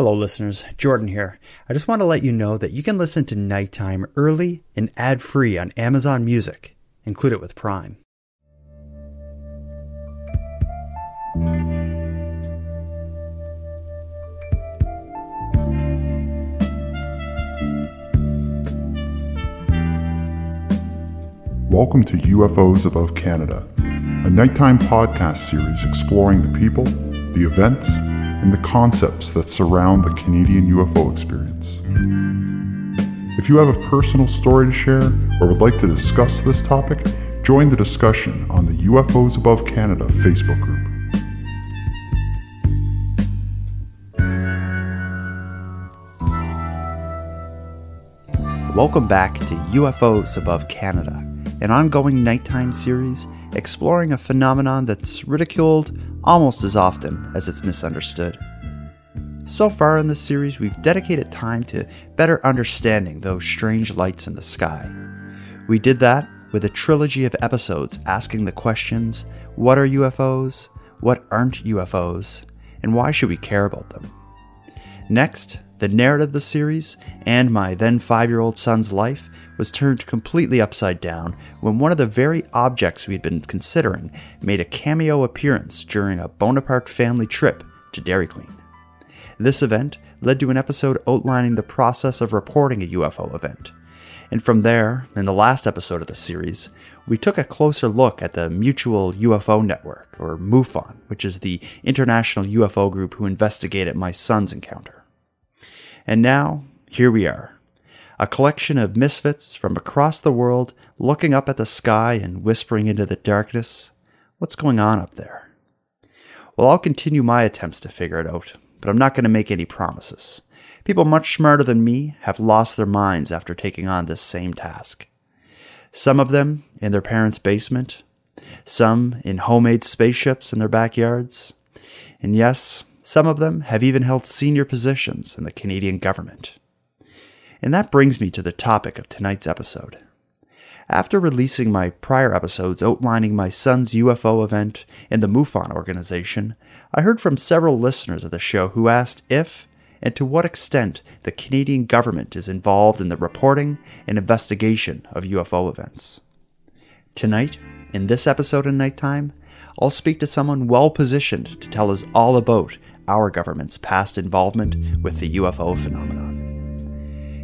Hello, listeners. Jordan here. I just want to let you know that you can listen to Nighttime early and ad free on Amazon Music. Include it with Prime. Welcome to UFOs Above Canada, a nighttime podcast series exploring the people, the events, and the concepts that surround the Canadian UFO experience. If you have a personal story to share or would like to discuss this topic, join the discussion on the UFOs Above Canada Facebook group. Welcome back to UFOs Above Canada, an ongoing nighttime series exploring a phenomenon that's ridiculed almost as often as it's misunderstood. So far in this series, we've dedicated time to better understanding those strange lights in the sky. We did that with a trilogy of episodes asking the questions what are UFOs, what aren't UFOs, and why should we care about them? Next, the narrative of the series and my then five year old son's life was turned completely upside down when one of the very objects we had been considering made a cameo appearance during a Bonaparte family trip to Dairy Queen. This event led to an episode outlining the process of reporting a UFO event. And from there, in the last episode of the series, we took a closer look at the Mutual UFO Network, or MUFON, which is the international UFO group who investigated my son's encounter. And now, here we are. A collection of misfits from across the world looking up at the sky and whispering into the darkness, What's going on up there? Well, I'll continue my attempts to figure it out, but I'm not going to make any promises. People much smarter than me have lost their minds after taking on this same task. Some of them in their parents' basement, some in homemade spaceships in their backyards, and yes, some of them have even held senior positions in the Canadian government. And that brings me to the topic of tonight's episode. After releasing my prior episodes outlining my son's UFO event and the MUFON organization, I heard from several listeners of the show who asked if and to what extent the Canadian government is involved in the reporting and investigation of UFO events. Tonight, in this episode of Nighttime, I'll speak to someone well positioned to tell us all about our government's past involvement with the UFO phenomenon.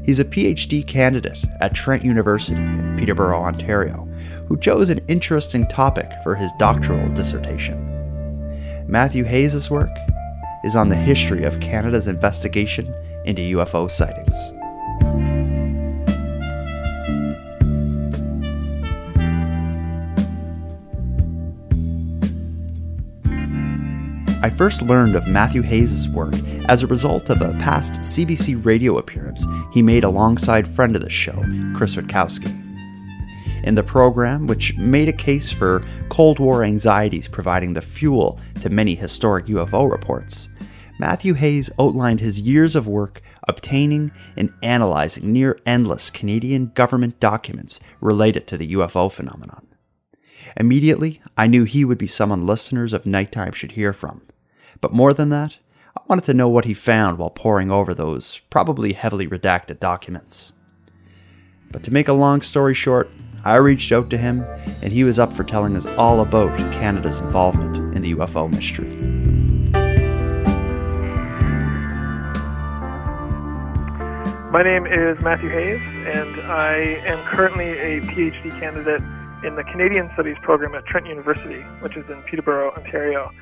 He's a PhD candidate at Trent University in Peterborough, Ontario, who chose an interesting topic for his doctoral dissertation. Matthew Hayes' work is on the history of Canada's investigation into UFO sightings. I first learned of Matthew Hayes' work as a result of a past CBC radio appearance he made alongside friend of the show, Chris Rutkowski. In the program, which made a case for Cold War anxieties providing the fuel to many historic UFO reports, Matthew Hayes outlined his years of work obtaining and analyzing near endless Canadian government documents related to the UFO phenomenon. Immediately, I knew he would be someone listeners of Nighttime should hear from. But more than that, I wanted to know what he found while poring over those probably heavily redacted documents. But to make a long story short, I reached out to him, and he was up for telling us all about Canada's involvement in the UFO mystery. My name is Matthew Hayes, and I am currently a PhD candidate in the Canadian Studies program at Trent University, which is in Peterborough, Ontario.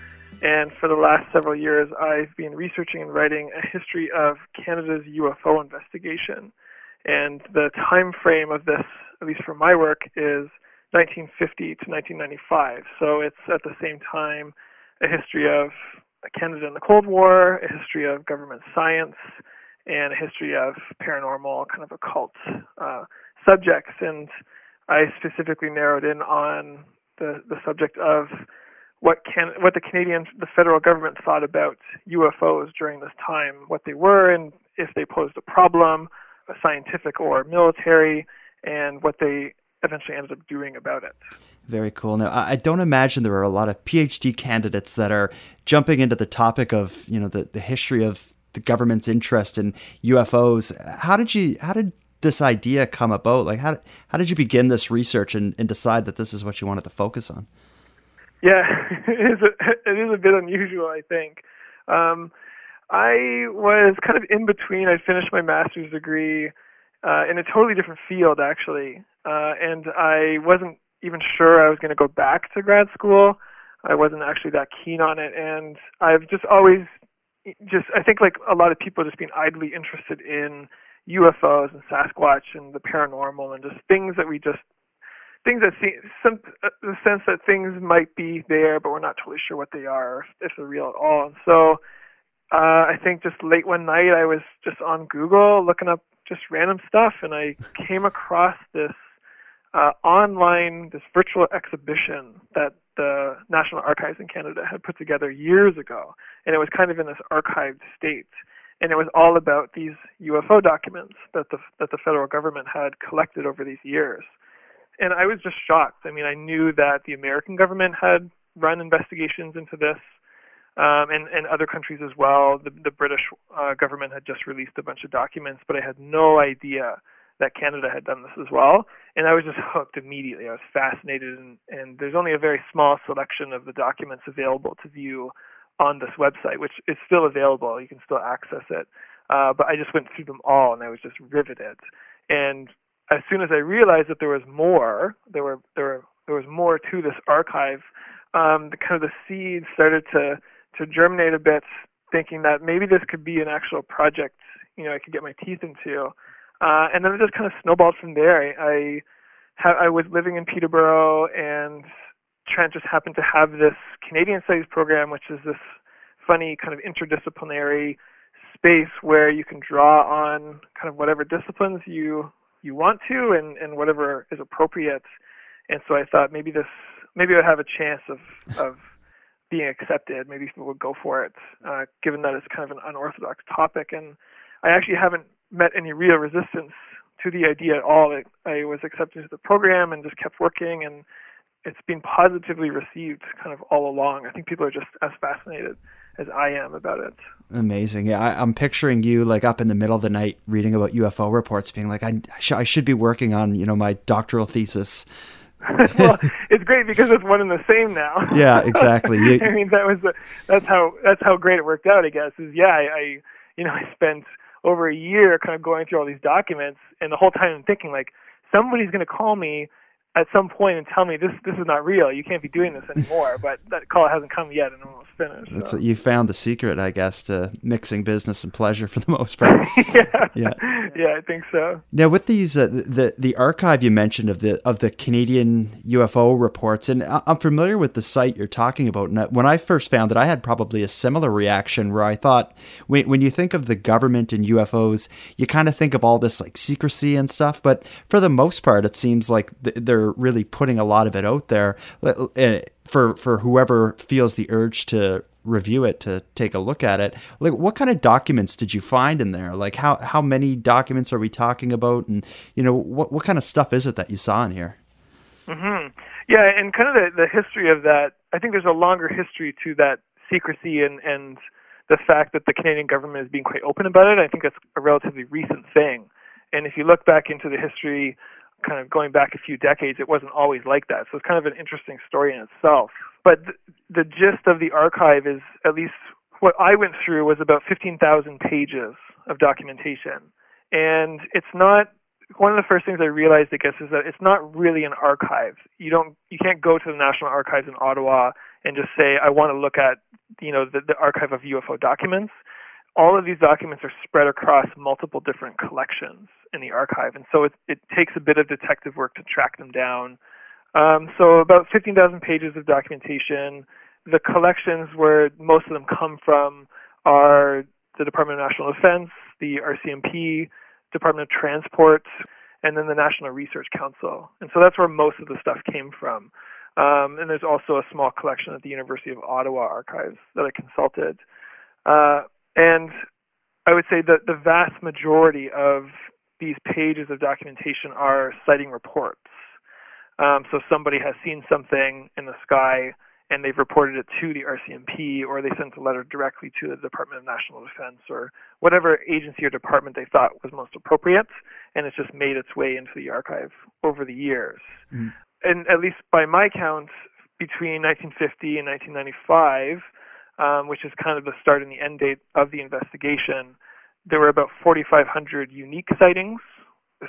And for the last several years, I've been researching and writing a history of Canada's UFO investigation. And the time frame of this, at least for my work, is 1950 to 1995. So it's at the same time a history of Canada in the Cold War, a history of government science, and a history of paranormal, kind of occult uh, subjects. And I specifically narrowed in on the, the subject of what can what the Canadian the federal government thought about UFOs during this time, what they were, and if they posed a problem, a scientific or military, and what they eventually ended up doing about it. Very cool. Now, I don't imagine there are a lot of PhD candidates that are jumping into the topic of you know the, the history of the government's interest in UFOs. How did you how did this idea come about? Like how how did you begin this research and, and decide that this is what you wanted to focus on? Yeah, it is a, it is a bit unusual, I think. Um, I was kind of in between. I finished my master's degree uh, in a totally different field, actually, uh, and I wasn't even sure I was going to go back to grad school. I wasn't actually that keen on it, and I've just always just I think like a lot of people just being idly interested in UFOs and Sasquatch and the paranormal and just things that we just things that seem some uh, the sense that things might be there but we're not totally sure what they are or if they're real at all. And so uh I think just late one night I was just on Google looking up just random stuff and I came across this uh online this virtual exhibition that the National Archives in Canada had put together years ago and it was kind of in this archived state and it was all about these UFO documents that the that the federal government had collected over these years. And I was just shocked. I mean, I knew that the American government had run investigations into this, um, and and other countries as well. The the British uh, government had just released a bunch of documents, but I had no idea that Canada had done this as well. And I was just hooked immediately. I was fascinated, and, and there's only a very small selection of the documents available to view on this website, which is still available. You can still access it. Uh, but I just went through them all, and I was just riveted. And as soon as I realized that there was more, there were there were there was more to this archive. Um, the kind of the seeds started to to germinate a bit, thinking that maybe this could be an actual project. You know, I could get my teeth into. Uh, and then it just kind of snowballed from there. I I, ha- I was living in Peterborough, and Trent just happened to have this Canadian Studies program, which is this funny kind of interdisciplinary space where you can draw on kind of whatever disciplines you you want to and and whatever is appropriate. And so I thought maybe this maybe I would have a chance of of being accepted. Maybe people would go for it, uh, given that it's kind of an unorthodox topic. And I actually haven't met any real resistance to the idea at all. I, I was accepted to the program and just kept working and it's been positively received kind of all along. I think people are just as fascinated as I am about it. Amazing. Yeah, I, am picturing you like up in the middle of the night reading about UFO reports, being like, I, sh- I should be working on you know my doctoral thesis. well, it's great because it's one and the same now. Yeah, exactly. You, I mean, that was the, that's how that's how great it worked out. I guess is yeah, I, I you know I spent over a year kind of going through all these documents, and the whole time I'm thinking like somebody's going to call me at some point and tell me this this is not real. You can't be doing this anymore. but that call hasn't come yet, and almost finished. So. you found the secret, I guess, to mixing business and pleasure for the most part. yeah, yeah, yeah. I think so. Now, with these, uh, the the archive you mentioned of the of the Canadian UFO reports, and I'm familiar with the site you're talking about. And when I first found it, I had probably a similar reaction where I thought, when when you think of the government and UFOs, you kind of think of all this like secrecy and stuff. But for the most part, it seems like they're really putting a lot of it out there eh, for for whoever feels the urge to review it to take a look at it like what kind of documents did you find in there? Like how how many documents are we talking about? And you know what what kind of stuff is it that you saw in here? Mhm yeah and kind of the the history of that i think there's a longer history to that secrecy and and the fact that the Canadian government is being quite open about it. I think that's a relatively recent thing. And if you look back into the history kind of going back a few decades, it wasn't always like that. So it's kind of an interesting story in itself. But th- the gist of the archive is at least what I went through was about 15,000 pages of documentation. And it's not one of the first things I realized, I guess, is that it's not really an archive. You don't, you can't go to the National Archives in Ottawa and just say, I want to look at, you know, the, the archive of UFO documents all of these documents are spread across multiple different collections in the archive, and so it, it takes a bit of detective work to track them down. Um, so about 15,000 pages of documentation. The collections where most of them come from are the Department of National Defense, the RCMP, Department of Transport, and then the National Research Council. And so that's where most of the stuff came from. Um, and there's also a small collection at the University of Ottawa archives that I consulted. Uh, and I would say that the vast majority of these pages of documentation are citing reports. Um, so somebody has seen something in the sky and they've reported it to the RCMP or they sent a letter directly to the Department of National Defense or whatever agency or department they thought was most appropriate, and it's just made its way into the archive over the years. Mm. And at least by my count, between 1950 and 1995, um, which is kind of the start and the end date of the investigation, there were about 4,500 unique sightings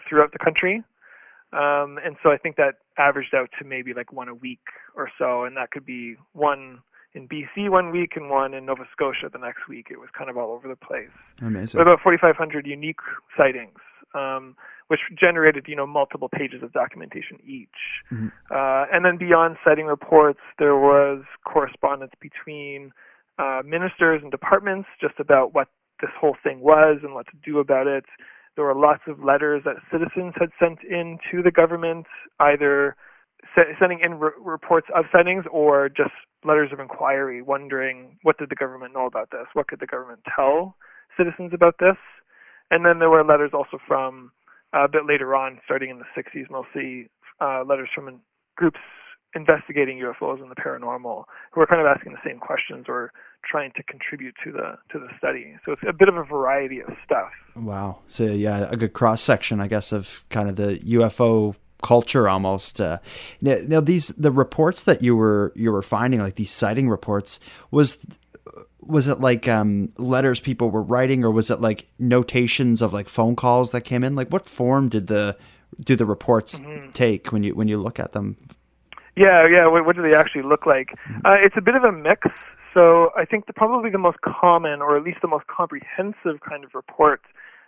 throughout the country. Um, and so I think that averaged out to maybe like one a week or so, and that could be one in BC one week and one in Nova Scotia the next week. It was kind of all over the place. Amazing. But about 4,500 unique sightings, um, which generated you know multiple pages of documentation each. Mm-hmm. Uh, and then beyond sighting reports, there was correspondence between uh, ministers and departments just about what this whole thing was and what to do about it. There were lots of letters that citizens had sent in to the government, either sending in re- reports of sightings or just letters of inquiry, wondering what did the government know about this? What could the government tell citizens about this? And then there were letters also from uh, a bit later on, starting in the 60s, mostly uh, letters from groups investigating UFOs and the paranormal who are kind of asking the same questions or trying to contribute to the to the study. So it's a bit of a variety of stuff. Wow. So yeah, a good cross section, I guess, of kind of the UFO culture almost. Uh, now, now, these the reports that you were you were finding, like these sighting reports, was was it like um, letters people were writing, or was it like notations of like phone calls that came in? Like, what form did the do the reports mm-hmm. take when you when you look at them yeah, yeah. What, what do they actually look like? Mm-hmm. Uh, it's a bit of a mix. So I think the, probably the most common, or at least the most comprehensive kind of reports,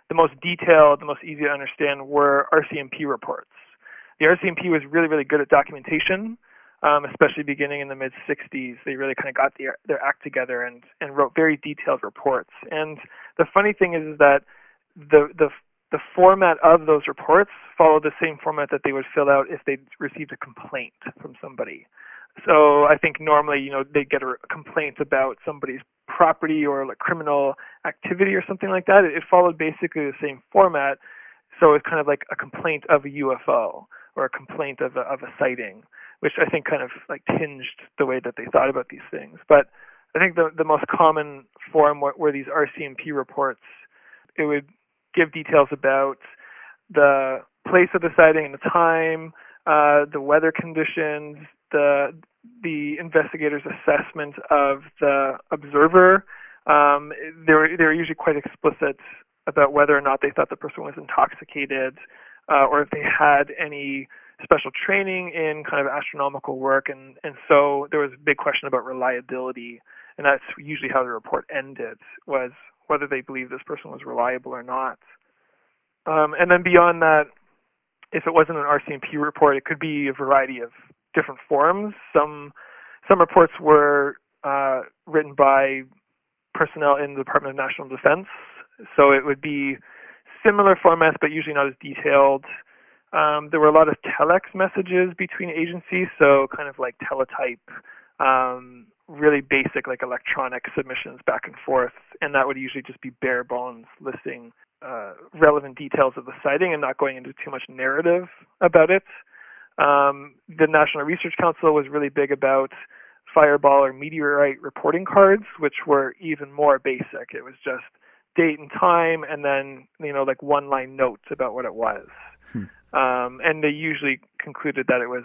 the most detailed, the most easy to understand, were RCMP reports. The RCMP was really, really good at documentation, um, especially beginning in the mid 60s. They really kind of got their, their act together and, and wrote very detailed reports. And the funny thing is, is that the, the the format of those reports followed the same format that they would fill out if they received a complaint from somebody. So I think normally, you know, they get a complaint about somebody's property or like criminal activity or something like that. It followed basically the same format. So it's kind of like a complaint of a UFO or a complaint of a, of a sighting, which I think kind of like tinged the way that they thought about these things. But I think the the most common form were, were these RCMP reports. It would give details about the place of the sighting and the time, uh, the weather conditions, the the investigator's assessment of the observer. Um, they're they were usually quite explicit about whether or not they thought the person was intoxicated, uh, or if they had any special training in kind of astronomical work, and and so there was a big question about reliability, and that's usually how the report ended was whether they believe this person was reliable or not. Um, and then beyond that, if it wasn't an RCMP report, it could be a variety of different forms. Some some reports were uh, written by personnel in the Department of National Defense, so it would be similar formats, but usually not as detailed. Um, there were a lot of telex messages between agencies, so kind of like teletype, um, really basic like electronic submissions back and forth, and that would usually just be bare bones listing uh, relevant details of the sighting and not going into too much narrative about it. Um, the National Research Council was really big about fireball or meteorite reporting cards, which were even more basic. It was just date and time, and then you know like one line notes about what it was. Hmm. Um, and they usually concluded that it was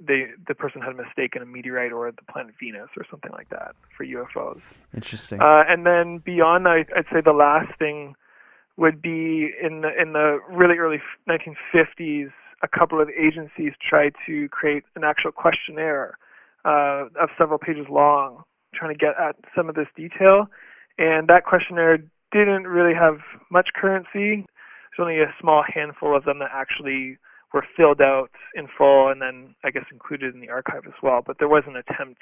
they the person had mistaken a meteorite or the planet Venus or something like that for UFOs. Interesting. Uh, and then beyond that, I'd say the last thing would be in the in the really early 1950s. A couple of agencies tried to create an actual questionnaire uh, of several pages long, trying to get at some of this detail. And that questionnaire didn't really have much currency. There's only a small handful of them that actually were filled out in full and then I guess included in the archive as well. But there was an attempt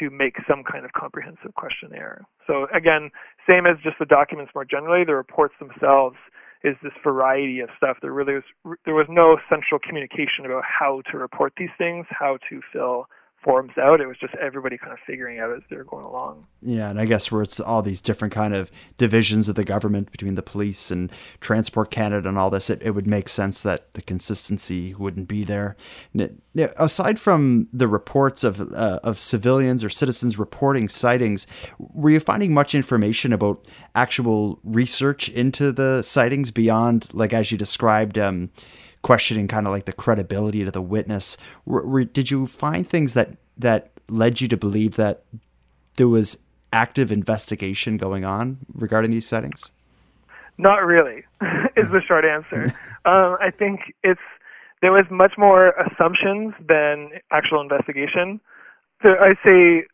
to make some kind of comprehensive questionnaire. So again, same as just the documents more generally, the reports themselves is this variety of stuff. There really was there was no central communication about how to report these things, how to fill forms out. It was just everybody kind of figuring out as they were going along. Yeah, and I guess where it's all these different kind of divisions of the government between the police and Transport Canada and all this, it, it would make sense that the consistency wouldn't be there. Aside from the reports of uh, of civilians or citizens reporting sightings, were you finding much information about actual research into the sightings beyond, like as you described? Um, questioning kind of like the credibility to the witness. did you find things that that led you to believe that there was active investigation going on regarding these settings? Not really, is the short answer. um, I think it's there was much more assumptions than actual investigation. So I say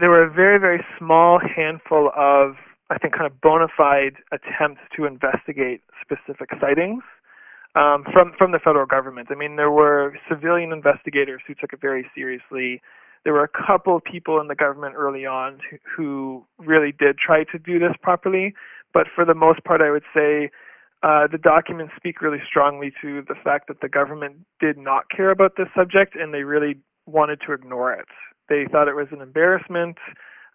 there were a very very small handful of I think kind of bona fide attempts to investigate specific sightings um, from from the federal government. I mean, there were civilian investigators who took it very seriously. There were a couple of people in the government early on who, who really did try to do this properly, but for the most part, I would say uh, the documents speak really strongly to the fact that the government did not care about this subject and they really wanted to ignore it. They thought it was an embarrassment.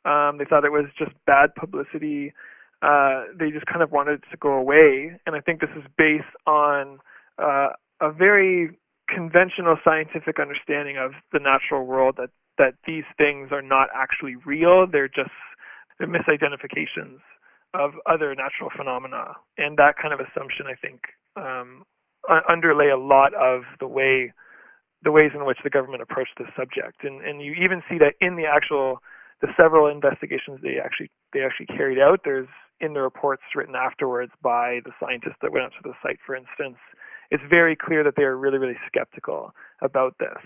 Um, they thought it was just bad publicity. Uh, they just kind of wanted it to go away. And I think this is based on uh, a very conventional scientific understanding of the natural world that that these things are not actually real. They're just they're misidentifications of other natural phenomena. And that kind of assumption i think um, underlay a lot of the way the ways in which the government approached this subject. And and you even see that in the actual the several investigations they actually they actually carried out. There's in the reports written afterwards by the scientists that went out to the site for instance it's very clear that they are really, really skeptical about this.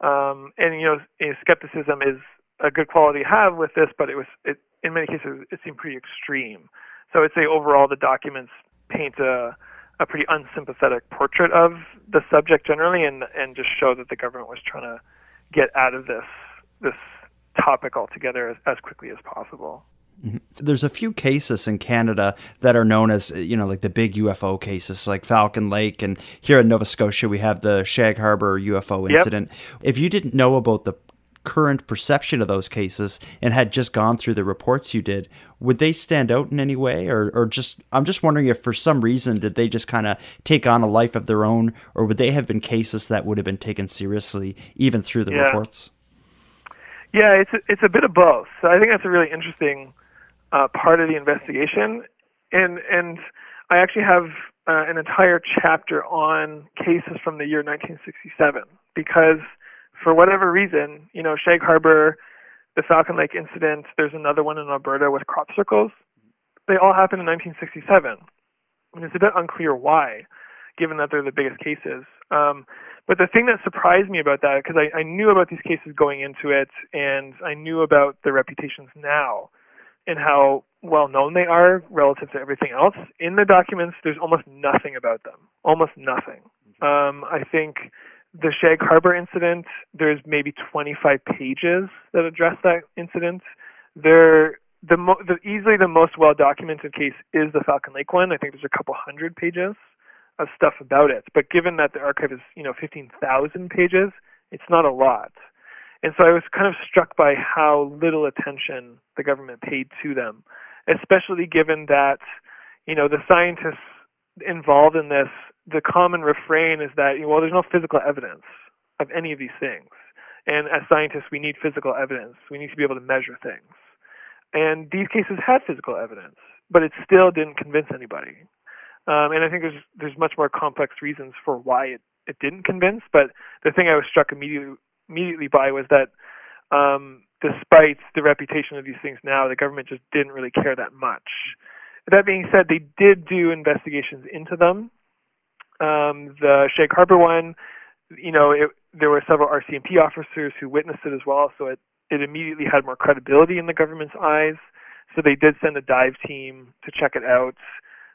Um, and you know, skepticism is a good quality to have with this, but it was it, in many cases it seemed pretty extreme. So I'd say overall the documents paint a a pretty unsympathetic portrait of the subject generally, and and just show that the government was trying to get out of this this topic altogether as, as quickly as possible. Mm-hmm. There's a few cases in Canada that are known as, you know, like the big UFO cases, like Falcon Lake, and here in Nova Scotia we have the Shag Harbor UFO incident. Yep. If you didn't know about the current perception of those cases and had just gone through the reports you did, would they stand out in any way, or, or just? I'm just wondering if for some reason did they just kind of take on a life of their own, or would they have been cases that would have been taken seriously even through the yeah. reports? Yeah, it's a, it's a bit of both. So I think that's a really interesting uh, part of the investigation, and and I actually have uh, an entire chapter on cases from the year 1967 because for whatever reason, you know, Shag Harbor, the Falcon Lake incident, there's another one in Alberta with crop circles. They all happened in 1967, and it's a bit unclear why, given that they're the biggest cases. Um, but the thing that surprised me about that, because I, I knew about these cases going into it, and I knew about their reputations now, and how well known they are relative to everything else. In the documents, there's almost nothing about them. Almost nothing. Um, I think the Shag Harbor incident, there's maybe 25 pages that address that incident. There, the, mo- the easily the most well documented case is the Falcon Lake one. I think there's a couple hundred pages of stuff about it. But given that the archive is, you know, 15,000 pages, it's not a lot. And so I was kind of struck by how little attention the government paid to them, especially given that, you know, the scientists involved in this, the common refrain is that, well, there's no physical evidence of any of these things. And as scientists, we need physical evidence. We need to be able to measure things. And these cases had physical evidence, but it still didn't convince anybody. Um, and I think there's there's much more complex reasons for why it, it didn't convince. But the thing I was struck immediately immediately by was that um, despite the reputation of these things now, the government just didn't really care that much. That being said, they did do investigations into them. Um, the Shag Harbor one, you know, it, there were several RCMP officers who witnessed it as well, so it, it immediately had more credibility in the government's eyes. So they did send a dive team to check it out.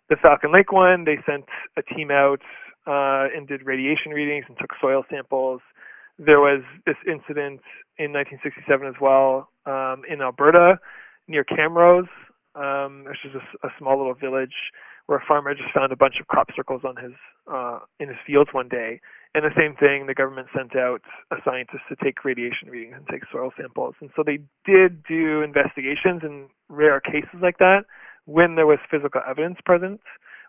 The Falcon Lake one, they sent a team out uh, and did radiation readings and took soil samples there was this incident in 1967 as well um, in Alberta near Camrose, um, which is a, a small little village where a farmer just found a bunch of crop circles on his uh, in his fields one day. And the same thing, the government sent out a scientist to take radiation readings and take soil samples. And so they did do investigations in rare cases like that when there was physical evidence present,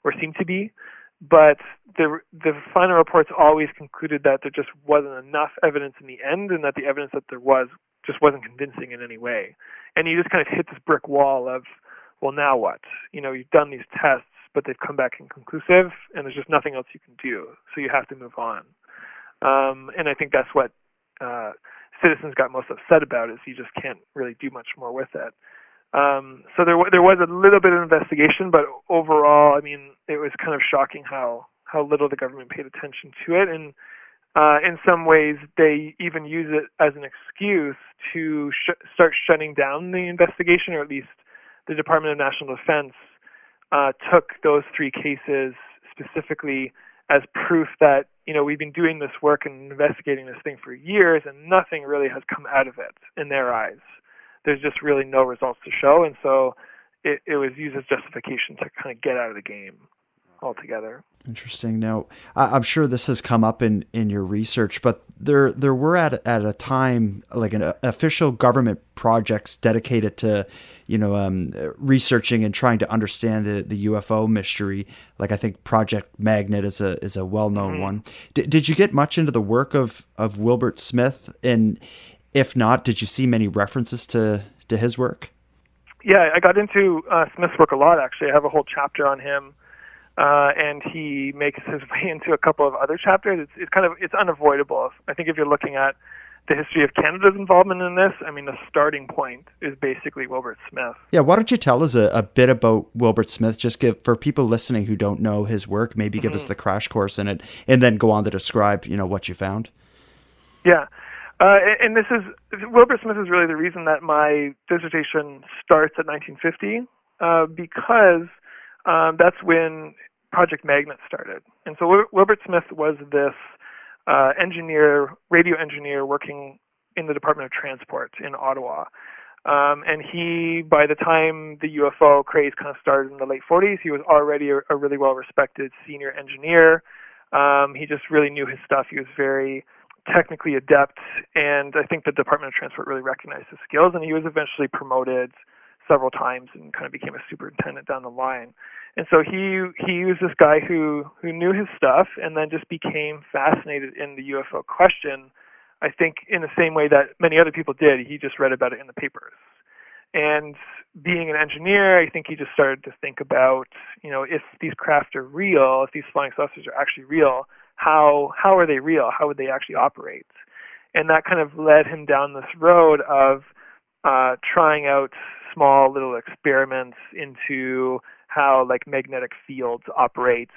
or seemed to be. But the the final reports always concluded that there just wasn't enough evidence in the end, and that the evidence that there was just wasn't convincing in any way. And you just kind of hit this brick wall of, well, now what? You know, you've done these tests, but they've come back inconclusive, and there's just nothing else you can do. So you have to move on. Um, and I think that's what uh, citizens got most upset about is you just can't really do much more with it. Um, so there there was a little bit of investigation, but overall, I mean, it was kind of shocking how how little the government paid attention to it, and uh, in some ways, they even use it as an excuse to sh- start shutting down the investigation, or at least the Department of National Defense uh, took those three cases specifically as proof that you know we've been doing this work and investigating this thing for years, and nothing really has come out of it in their eyes there's just really no results to show, and so it, it was used as justification to kind of get out of the game altogether. Interesting. Now, I'm sure this has come up in, in your research, but there there were at at a time like an official government projects dedicated to, you know, um, researching and trying to understand the, the UFO mystery. Like I think Project Magnet is a is a well known mm-hmm. one. D- did you get much into the work of of Wilbert Smith and if not, did you see many references to to his work? Yeah, I got into uh, Smith's work a lot. Actually, I have a whole chapter on him, uh, and he makes his way into a couple of other chapters. It's, it's kind of it's unavoidable. I think if you're looking at the history of Canada's involvement in this, I mean, the starting point is basically Wilbert Smith. Yeah, why don't you tell us a, a bit about Wilbert Smith? Just give for people listening who don't know his work, maybe give mm-hmm. us the crash course in it, and then go on to describe, you know, what you found. Yeah. Uh, and this is Wilbert Smith is really the reason that my dissertation starts at 1950 uh, because um, that's when Project Magnet started. And so Wilbert Smith was this uh, engineer, radio engineer working in the Department of Transport in Ottawa. Um, and he, by the time the UFO craze kind of started in the late 40s, he was already a, a really well respected senior engineer. Um, he just really knew his stuff. He was very technically adept, and I think the Department of Transport really recognized his skills, and he was eventually promoted several times and kind of became a superintendent down the line. And so he he was this guy who who knew his stuff, and then just became fascinated in the UFO question. I think in the same way that many other people did, he just read about it in the papers. And being an engineer, I think he just started to think about, you know, if these craft are real, if these flying saucers are actually real, how how are they real? How would they actually operate? And that kind of led him down this road of uh, trying out small little experiments into how like magnetic fields operate,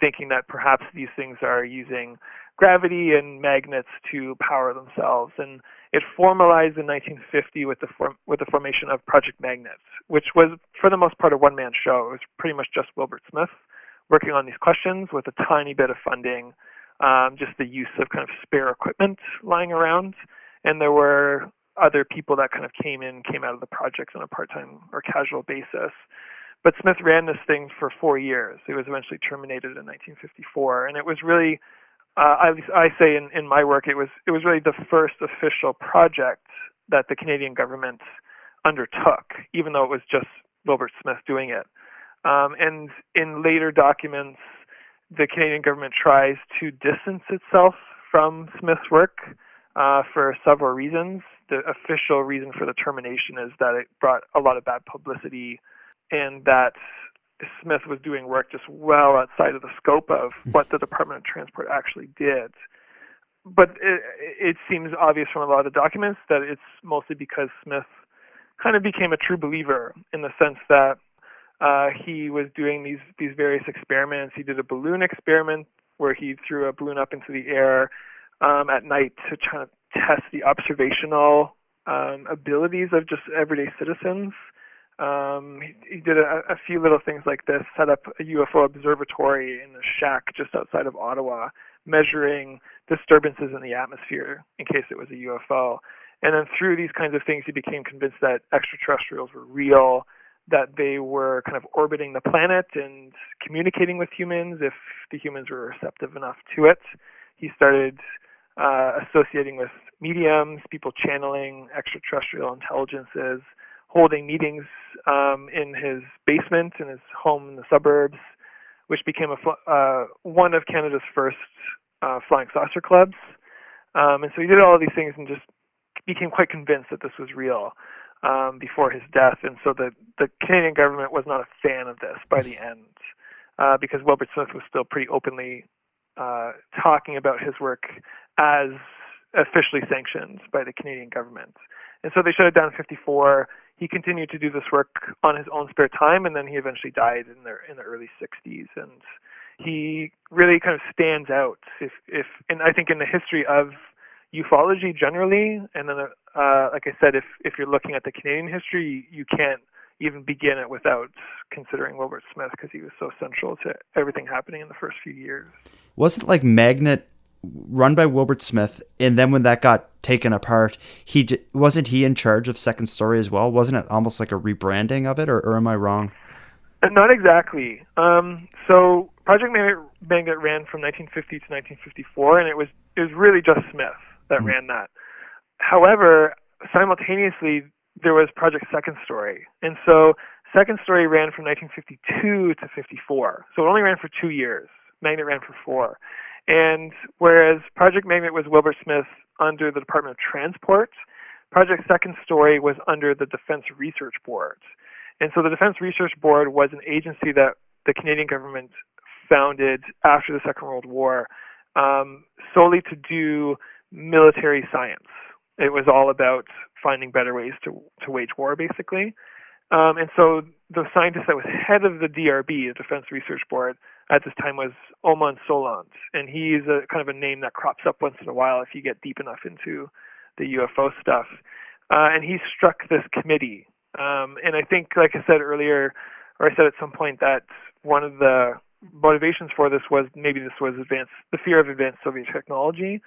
thinking that perhaps these things are using gravity and magnets to power themselves. And it formalized in 1950 with the form, with the formation of Project Magnet, which was for the most part a one-man show. It was pretty much just Wilbert Smith working on these questions with a tiny bit of funding, um, just the use of kind of spare equipment lying around. And there were other people that kind of came in, came out of the project on a part-time or casual basis. But Smith ran this thing for four years. It was eventually terminated in 1954, and it was really, uh, I, I say in, in my work, it was it was really the first official project that the Canadian government undertook, even though it was just Wilbert Smith doing it. Um, and in later documents, the Canadian government tries to distance itself from Smith's work uh, for several reasons. The official reason for the termination is that it brought a lot of bad publicity and that Smith was doing work just well outside of the scope of what the Department of Transport actually did. But it, it seems obvious from a lot of the documents that it's mostly because Smith kind of became a true believer in the sense that uh, he was doing these these various experiments. He did a balloon experiment where he threw a balloon up into the air um, at night to try to test the observational um, abilities of just everyday citizens. Um, he, he did a, a few little things like this, set up a UFO observatory in a shack just outside of Ottawa, measuring disturbances in the atmosphere in case it was a UFO. And then through these kinds of things, he became convinced that extraterrestrials were real, that they were kind of orbiting the planet and communicating with humans if the humans were receptive enough to it. He started uh, associating with mediums, people channeling extraterrestrial intelligences, holding meetings um, in his basement in his home in the suburbs, which became a fl- uh, one of Canada's first uh, flying saucer clubs. Um, and so he did all of these things and just became quite convinced that this was real um, before his death. And so the the Canadian government was not a fan of this by the end, uh, because Wilbert Smith was still pretty openly uh, talking about his work as officially sanctioned by the Canadian government. And so they shut it down in 54. He continued to do this work on his own spare time, and then he eventually died in the in the early 60s. And he really kind of stands out. If if and I think in the history of ufology generally, and then uh, like I said, if if you're looking at the Canadian history, you can't even begin it without considering Wilbert Smith because he was so central to everything happening in the first few years. Wasn't like Magnet run by Wilbert Smith, and then when that got taken apart, he wasn't he in charge of Second Story as well? Wasn't it almost like a rebranding of it, or, or am I wrong? Uh, not exactly. Um, so Project Magnet ran from 1950 to 1954, and it was it was really just Smith that mm-hmm. ran that. However, simultaneously there was Project Second Story, and so Second Story ran from 1952 to 54. So it only ran for two years. Magnet ran for four. And whereas Project Magnet was Wilbert Smith under the Department of Transport, Project Second Story was under the Defense Research Board. And so the Defense Research Board was an agency that the Canadian government founded after the Second World War um, solely to do military science. It was all about finding better ways to, to wage war, basically. Um, and so the scientist that was head of the DRB, the Defense Research Board, at this time was Omond Solandt, and he's a kind of a name that crops up once in a while if you get deep enough into the UFO stuff. Uh, and he struck this committee, um, and I think, like I said earlier, or I said at some point that one of the motivations for this was maybe this was advanced, the fear of advanced Soviet technology.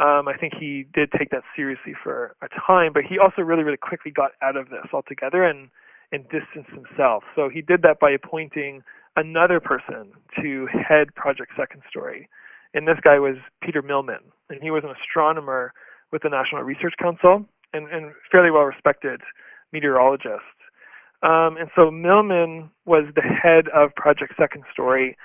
Um, I think he did take that seriously for a time, but he also really, really quickly got out of this altogether and and distanced himself. So he did that by appointing another person to head Project Second Story. And this guy was Peter Millman, and he was an astronomer with the National Research Council and, and fairly well respected meteorologist. Um, and so Millman was the head of Project Second Story.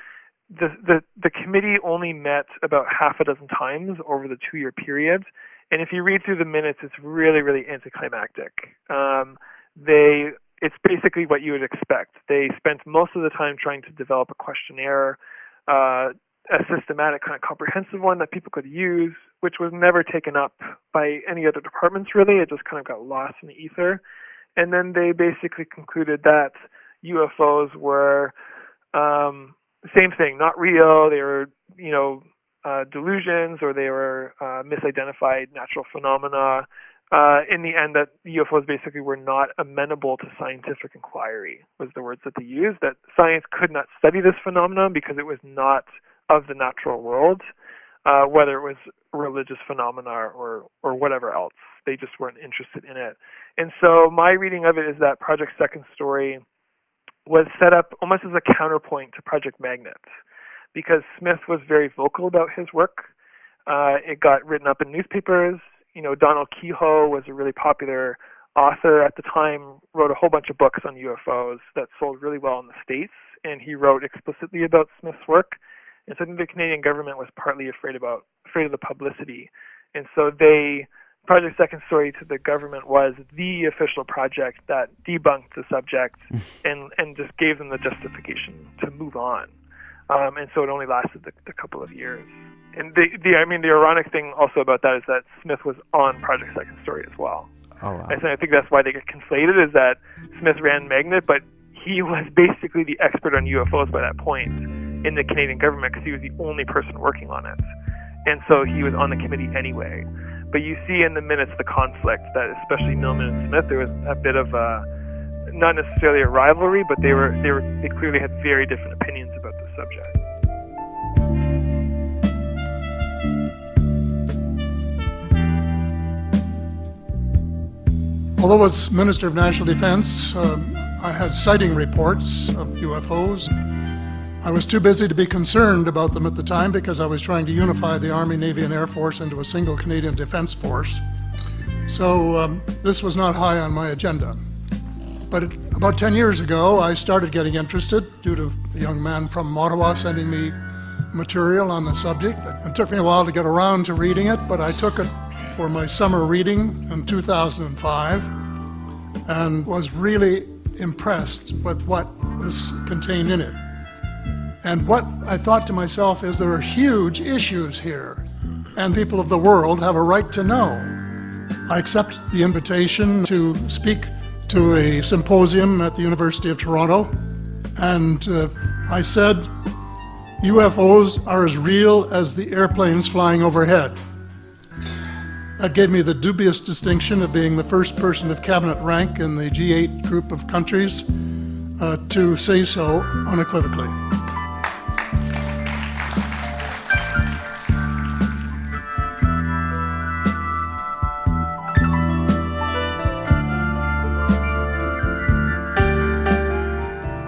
The, the, the committee only met about half a dozen times over the two year period. And if you read through the minutes, it's really, really anticlimactic. Um, they it's basically what you would expect. They spent most of the time trying to develop a questionnaire, uh, a systematic, kind of comprehensive one that people could use, which was never taken up by any other departments really. It just kind of got lost in the ether. And then they basically concluded that UFOs were um, same thing, not real. They were, you know, uh, delusions or they were uh, misidentified natural phenomena uh, in the end that UFOs basically were not amenable to scientific inquiry was the words that they used. That science could not study this phenomenon because it was not of the natural world, uh, whether it was religious phenomena or or whatever else. They just weren't interested in it. And so my reading of it is that Project Second Story was set up almost as a counterpoint to Project Magnet, because Smith was very vocal about his work. Uh, it got written up in newspapers you know, Donald Keyhoe was a really popular author at the time, wrote a whole bunch of books on UFOs that sold really well in the States, and he wrote explicitly about Smith's work. And so I think the Canadian government was partly afraid about afraid of the publicity. And so they Project Second Story to the government was the official project that debunked the subject and, and just gave them the justification to move on. Um, and so it only lasted a couple of years and the, the I mean the ironic thing also about that is that Smith was on Project Second Story as well. Oh wow! And so I think that's why they get conflated is that Smith ran Magnet, but he was basically the expert on UFOs by that point in the Canadian government because he was the only person working on it, and so he was on the committee anyway. But you see in the minutes the conflict that especially Millman and Smith there was a bit of a not necessarily a rivalry, but they were they were they clearly had very different opinions about the subject. although as Minister of National Defense, uh, I had sighting reports of UFOs. I was too busy to be concerned about them at the time because I was trying to unify the Army, Navy, and Air Force into a single Canadian Defence Force. So um, this was not high on my agenda. But it, about 10 years ago, I started getting interested due to a young man from Ottawa sending me material on the subject. It took me a while to get around to reading it, but I took it for my summer reading in 2005 and was really impressed with what was contained in it. And what I thought to myself is there are huge issues here, and people of the world have a right to know. I accept the invitation to speak to a symposium at the University of Toronto, and uh, I said, UFOs are as real as the airplanes flying overhead. That gave me the dubious distinction of being the first person of cabinet rank in the G8 group of countries uh, to say so unequivocally.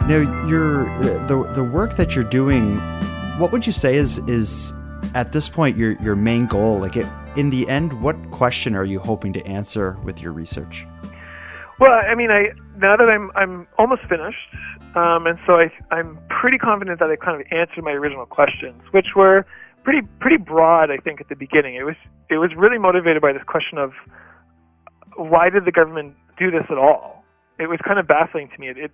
Now, your the the work that you're doing, what would you say is is at this point your your main goal? Like it, in the end, what question are you hoping to answer with your research? Well, I mean, I now that I'm I'm almost finished, um, and so I I'm pretty confident that I kind of answered my original questions, which were pretty pretty broad. I think at the beginning, it was it was really motivated by this question of why did the government do this at all? It was kind of baffling to me. It, it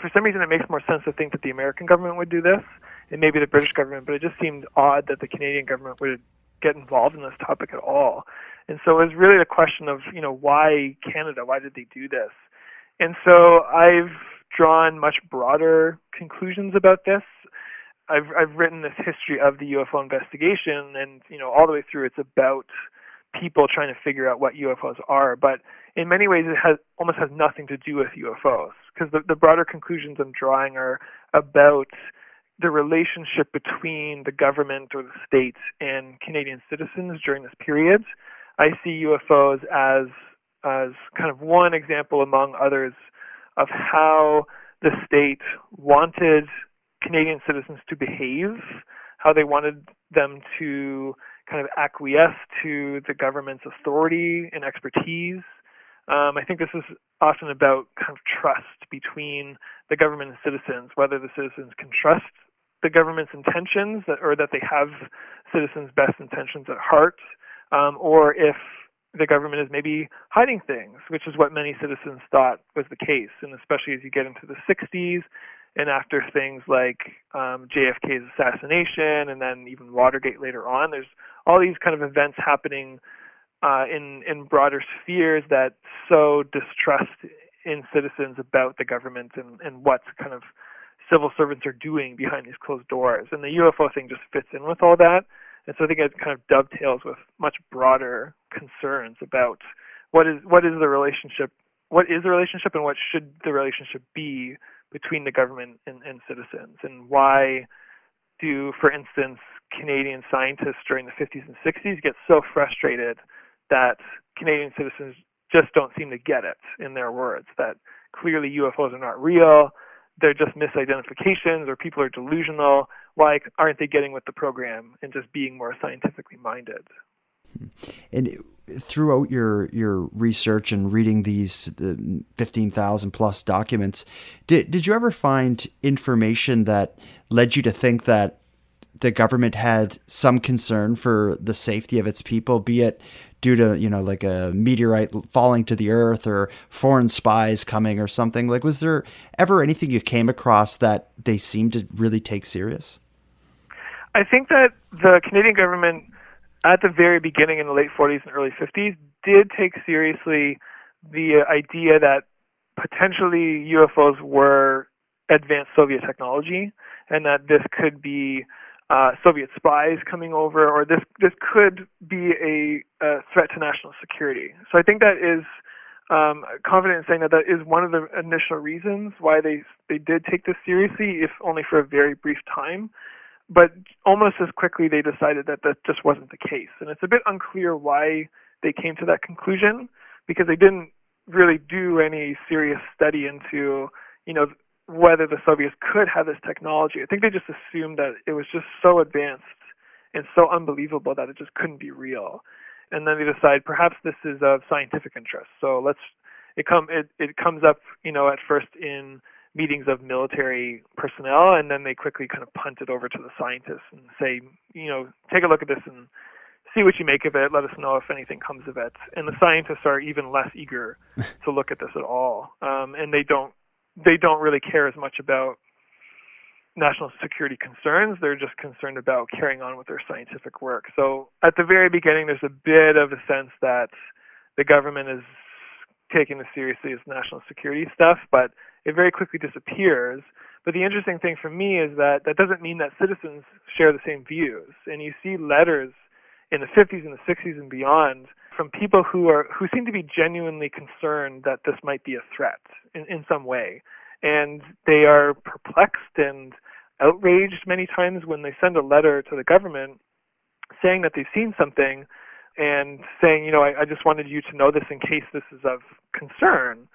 for some reason it makes more sense to think that the American government would do this, and maybe the British government, but it just seemed odd that the Canadian government would get involved in this topic at all. And so it was really a question of, you know, why Canada? Why did they do this? And so I've drawn much broader conclusions about this. I've I've written this history of the UFO investigation, and you know, all the way through, it's about people trying to figure out what UFOs are. But in many ways, it has almost has nothing to do with UFOs because the, the broader conclusions I'm drawing are about the relationship between the government or the state and Canadian citizens during this period. I see UFOs as as kind of one example among others of how the state wanted Canadian citizens to behave, how they wanted them to kind of acquiesce to the government's authority and expertise. Um, I think this is often about kind of trust between the government and citizens, whether the citizens can trust the government's intentions that, or that they have citizens' best intentions at heart, um, or if the government is maybe hiding things, which is what many citizens thought was the case. And especially as you get into the 60s and after things like um, JFK's assassination and then even Watergate later on, there's all these kind of events happening uh, in in broader spheres that sow distrust in citizens about the government and, and what kind of civil servants are doing behind these closed doors. And the UFO thing just fits in with all that. And so I think it kind of dovetails with much broader concerns about what is what is the relationship what is the relationship and what should the relationship be between the government and, and citizens and why do for instance Canadian scientists during the 50s and 60s get so frustrated that Canadian citizens just don't seem to get it in their words that clearly UFOs are not real they're just misidentifications or people are delusional. Why aren't they getting with the program and just being more scientifically minded? And throughout your your research and reading these fifteen thousand plus documents, did did you ever find information that led you to think that the government had some concern for the safety of its people, be it due to you know like a meteorite falling to the earth or foreign spies coming or something? Like was there ever anything you came across that they seemed to really take serious? I think that the canadian government at the very beginning in the late 40s and early 50s did take seriously the idea that potentially ufos were advanced soviet technology and that this could be uh, Soviet spies coming over, or this this could be a, a threat to national security. So I think that is um, confident in saying that that is one of the initial reasons why they they did take this seriously, if only for a very brief time. But almost as quickly, they decided that that just wasn't the case, and it's a bit unclear why they came to that conclusion because they didn't really do any serious study into you know, whether the Soviets could have this technology. I think they just assumed that it was just so advanced and so unbelievable that it just couldn't be real. And then they decide perhaps this is of scientific interest. So let's it come it, it comes up, you know, at first in meetings of military personnel and then they quickly kind of punt it over to the scientists and say, you know, take a look at this and see what you make of it. Let us know if anything comes of it. And the scientists are even less eager to look at this at all, um, and they don't they don't really care as much about national security concerns. They're just concerned about carrying on with their scientific work. So at the very beginning, there's a bit of a sense that the government is taking this seriously as national security stuff, but it very quickly disappears. But the interesting thing for me is that that doesn't mean that citizens share the same views. And you see letters in the 50s and the 60s and beyond from people who are who seem to be genuinely concerned that this might be a threat in, in some way and they are perplexed and outraged many times when they send a letter to the government saying that they've seen something and saying, you know, I, I just wanted you to know this in case this is of concern.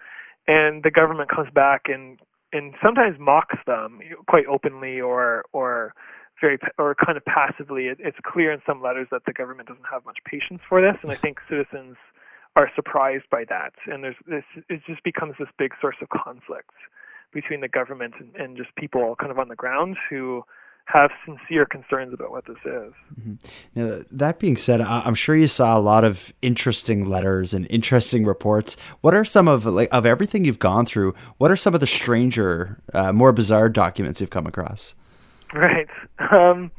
And the government comes back and and sometimes mocks them quite openly or or very or kind of passively. It, it's clear in some letters that the government doesn't have much patience for this, and I think citizens are surprised by that. And there's this it just becomes this big source of conflict between the government and, and just people kind of on the ground who have sincere concerns about what this is. Mm-hmm. Now, that being said, I'm sure you saw a lot of interesting letters and interesting reports. What are some of like of everything you've gone through? What are some of the stranger, uh, more bizarre documents you've come across? Right. Um,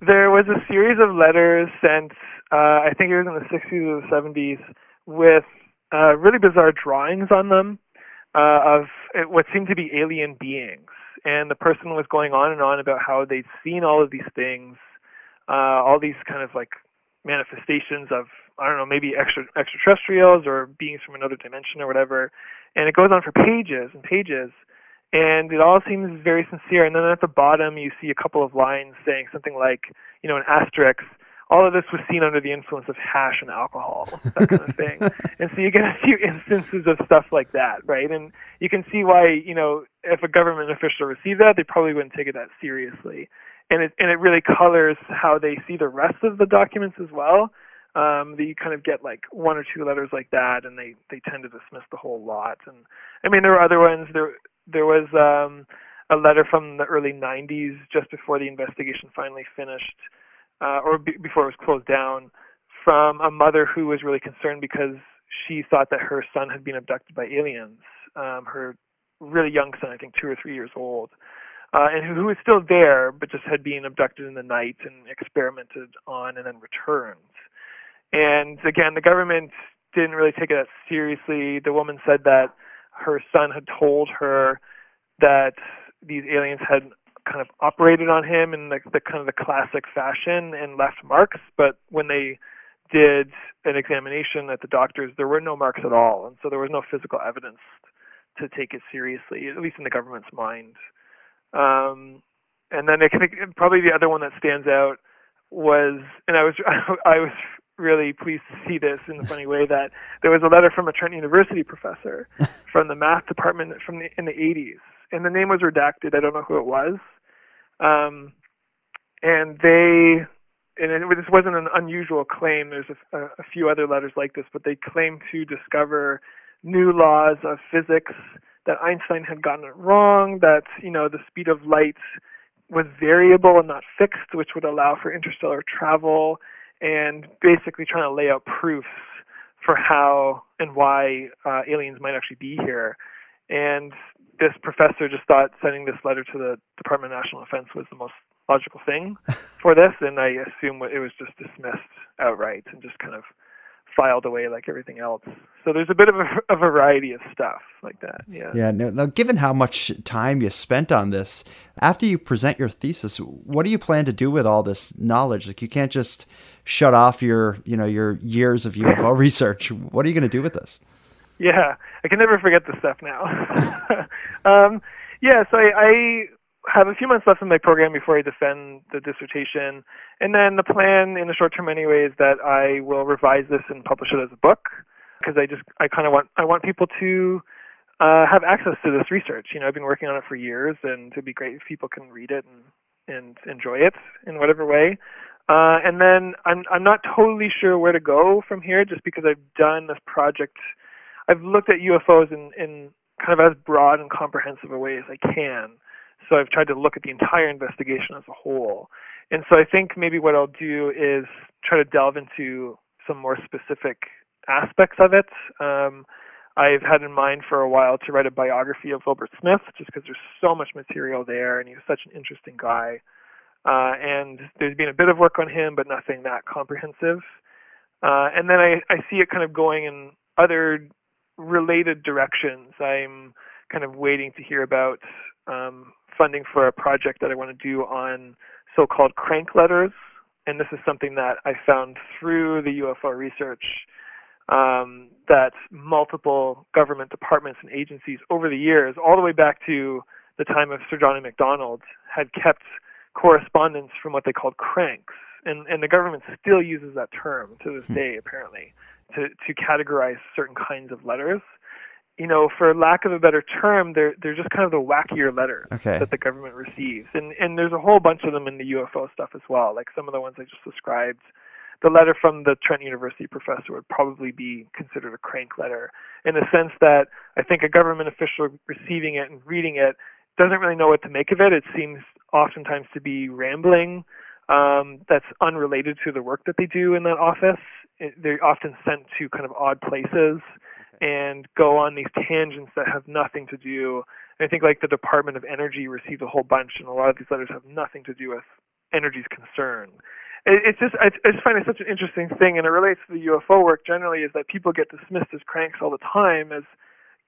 there was a series of letters sent. Uh, I think it was in the 60s or the 70s with uh, really bizarre drawings on them uh, of what seemed to be alien beings. And the person was going on and on about how they'd seen all of these things, uh, all these kind of like manifestations of I don't know maybe extra extraterrestrials or beings from another dimension or whatever. And it goes on for pages and pages and it all seems very sincere. And then at the bottom, you see a couple of lines saying something like, you know, an asterisk. All of this was seen under the influence of hash and alcohol, that kind of thing. and so you get a few instances of stuff like that, right? And you can see why, you know, if a government official received that, they probably wouldn't take it that seriously. And it and it really colors how they see the rest of the documents as well. Um, that you kind of get like one or two letters like that, and they they tend to dismiss the whole lot. And I mean, there were other ones. There there was um, a letter from the early 90s, just before the investigation finally finished, uh, or b- before it was closed down, from a mother who was really concerned because she thought that her son had been abducted by aliens. Um, her really young son, I think two or three years old, uh, and who, who was still there, but just had been abducted in the night and experimented on and then returned. And again, the government didn't really take it that seriously. The woman said that her son had told her that these aliens had kind of operated on him in the, the kind of the classic fashion and left marks, but when they did an examination at the doctors, there were no marks at all, and so there was no physical evidence to take it seriously, at least in the government's mind. Um, and then I think probably the other one that stands out was, and I was I was really pleased to see this in a funny way that there was a letter from a Trent University professor from the math department from the in the 80s, and the name was redacted. I don't know who it was, um, and they and it, this wasn't an unusual claim. There's a, a, few other letters like this, but they claimed to discover new laws of physics that Einstein had gotten it wrong. That you know the speed of light was variable and not fixed, which would allow for interstellar travel and basically trying to lay out proofs for how and why uh, aliens might actually be here. And this professor just thought sending this letter to the Department of National Defense was the most logical thing for this, and I assume it was just dismissed outright and just kind of filed away like everything else. So there's a bit of a, a variety of stuff like that. Yeah. Yeah. Now, now, given how much time you spent on this, after you present your thesis, what do you plan to do with all this knowledge? Like, you can't just shut off your, you know, your years of UFO research. What are you going to do with this? Yeah, I can never forget this stuff now. um, yeah, so I, I have a few months left in my program before I defend the dissertation, and then the plan in the short term anyway is that I will revise this and publish it as a book because I just I kind of want I want people to uh, have access to this research. You know, I've been working on it for years, and it'd be great if people can read it and and enjoy it in whatever way. Uh, and then I'm I'm not totally sure where to go from here, just because I've done this project. I've looked at UFOs in in kind of as broad and comprehensive a way as I can. So I've tried to look at the entire investigation as a whole. And so I think maybe what I'll do is try to delve into some more specific aspects of it. Um, I've had in mind for a while to write a biography of Wilbert Smith, just because there's so much material there, and he was such an interesting guy. Uh, and there's been a bit of work on him, but nothing that comprehensive. Uh, and then I, I see it kind of going in other related directions. I'm kind of waiting to hear about um, funding for a project that I want to do on so-called crank letters, and this is something that I found through the UFO research um, that multiple government departments and agencies over the years, all the way back to the time of Sir John Macdonald, had kept correspondence from what they called cranks, and and the government still uses that term to this hmm. day, apparently, to to categorize certain kinds of letters you know, for lack of a better term, they're they're just kind of the wackier letters okay. that the government receives, and and there's a whole bunch of them in the UFO stuff as well. Like some of the ones I just described, the letter from the Trent University professor would probably be considered a crank letter in the sense that I think a government official receiving it and reading it doesn't really know what to make of it. It seems oftentimes to be rambling. Um, that's unrelated to the work that they do in that office. They're often sent to kind of odd places and go on these tangents that have nothing to do. And I think like the Department of Energy received a whole bunch, and a lot of these letters have nothing to do with energy's concern. It, it's just I, I just find it such an interesting thing, and it relates to the UFO work generally. Is that people get dismissed as cranks all the time, as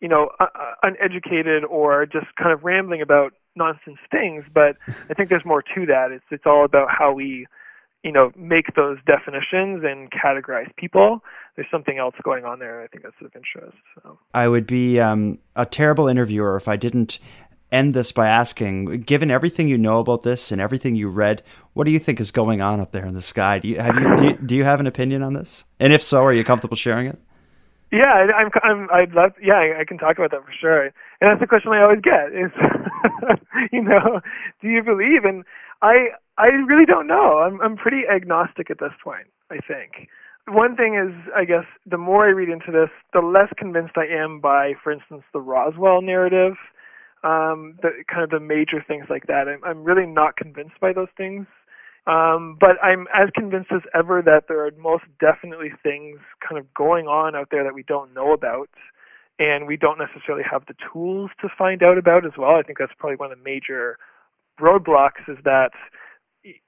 you know, uh, uneducated or just kind of rambling about nonsense things. But I think there's more to that. It's it's all about how we you know, make those definitions and categorize people. There's something else going on there. I think that's of interest. So. I would be um, a terrible interviewer if I didn't end this by asking, given everything you know about this and everything you read, what do you think is going on up there in the sky? Do you have you do you, do you have an opinion on this? And if so, are you comfortable sharing it? Yeah, I, I'm. I'm. I'd love. Yeah, I, I can talk about that for sure. And that's the question I always get: is, you know, do you believe? And I I really don't know. I'm I'm pretty agnostic at this point, I think. One thing is, I guess, the more I read into this, the less convinced I am by, for instance, the Roswell narrative, um, the kind of the major things like that. I'm I'm really not convinced by those things. Um, but I'm as convinced as ever that there are most definitely things kind of going on out there that we don't know about, and we don't necessarily have the tools to find out about as well. I think that's probably one of the major roadblocks is that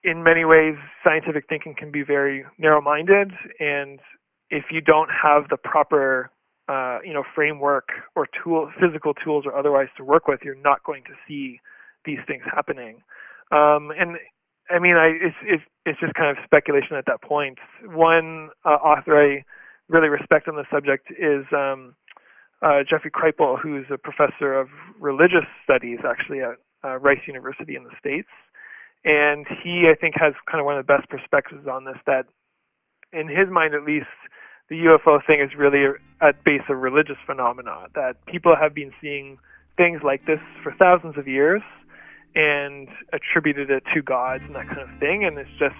in many ways, scientific thinking can be very narrow-minded, and if you don't have the proper, uh, you know, framework or tool, physical tools or otherwise to work with, you're not going to see these things happening. Um, and I mean, I it's it's it's just kind of speculation at that point. One uh, author I really respect on the subject is um, uh, Jeffrey Kripal, who's a professor of religious studies actually at uh, Rice University in the States and he I think has kind of one of the best perspectives on this. That in his mind, at least, the UFO thing is really at base a religious phenomenon. That people have been seeing things like this for thousands of years and attributed it to gods and that kind of thing. And it's just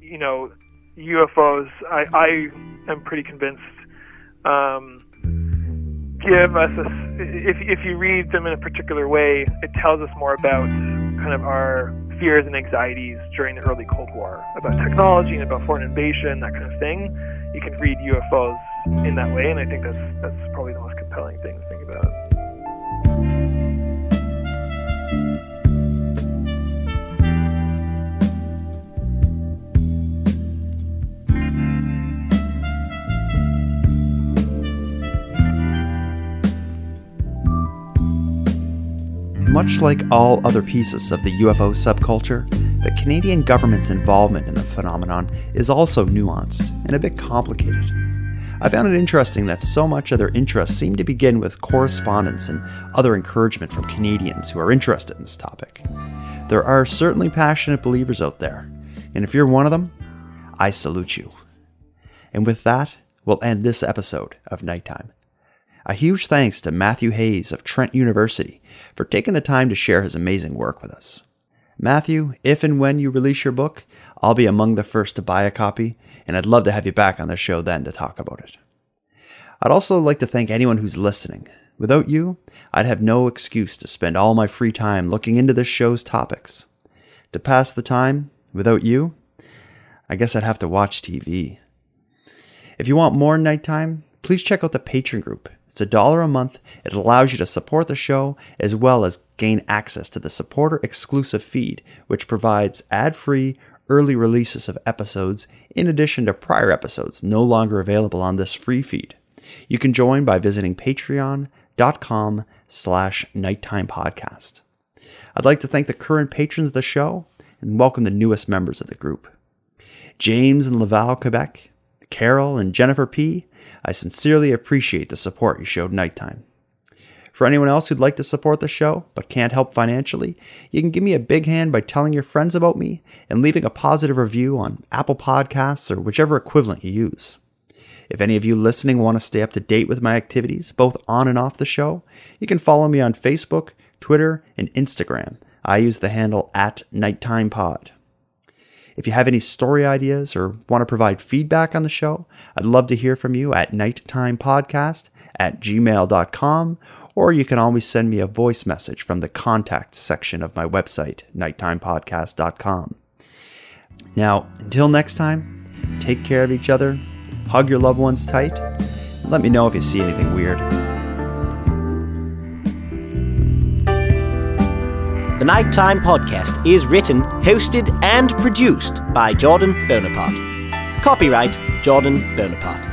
you know UFOs. I I am pretty convinced. Um, give us a if if you read them in a particular way, it tells us more about kind of our fears and anxieties during the early Cold War about technology and about foreign invasion, that kind of thing. You can read UFOs in that way, and I think that's that's probably the most compelling thing to think about. Much like all other pieces of the UFO subculture, the Canadian government's involvement in the phenomenon is also nuanced and a bit complicated. I found it interesting that so much of their interest seemed to begin with correspondence and other encouragement from Canadians who are interested in this topic. There are certainly passionate believers out there, and if you're one of them, I salute you. And with that, we'll end this episode of Nighttime. A huge thanks to Matthew Hayes of Trent University for taking the time to share his amazing work with us. Matthew, if and when you release your book, I'll be among the first to buy a copy, and I'd love to have you back on the show then to talk about it. I'd also like to thank anyone who's listening. Without you, I'd have no excuse to spend all my free time looking into this show's topics. To pass the time, without you, I guess I'd have to watch TV. If you want more nighttime, please check out the Patreon group. It's a dollar a month. It allows you to support the show as well as gain access to the supporter exclusive feed, which provides ad free, early releases of episodes in addition to prior episodes no longer available on this free feed. You can join by visiting patreon.com slash nighttime podcast. I'd like to thank the current patrons of the show and welcome the newest members of the group. James in Laval, Quebec, Carol and Jennifer P., I sincerely appreciate the support you showed Nighttime. For anyone else who'd like to support the show but can't help financially, you can give me a big hand by telling your friends about me and leaving a positive review on Apple Podcasts or whichever equivalent you use. If any of you listening want to stay up to date with my activities, both on and off the show, you can follow me on Facebook, Twitter, and Instagram. I use the handle at NighttimePod. If you have any story ideas or want to provide feedback on the show, I'd love to hear from you at nighttimepodcast at gmail.com, or you can always send me a voice message from the contact section of my website, nighttimepodcast.com. Now, until next time, take care of each other, hug your loved ones tight, let me know if you see anything weird. The Nighttime Podcast is written, hosted, and produced by Jordan Bonaparte. Copyright Jordan Bonaparte.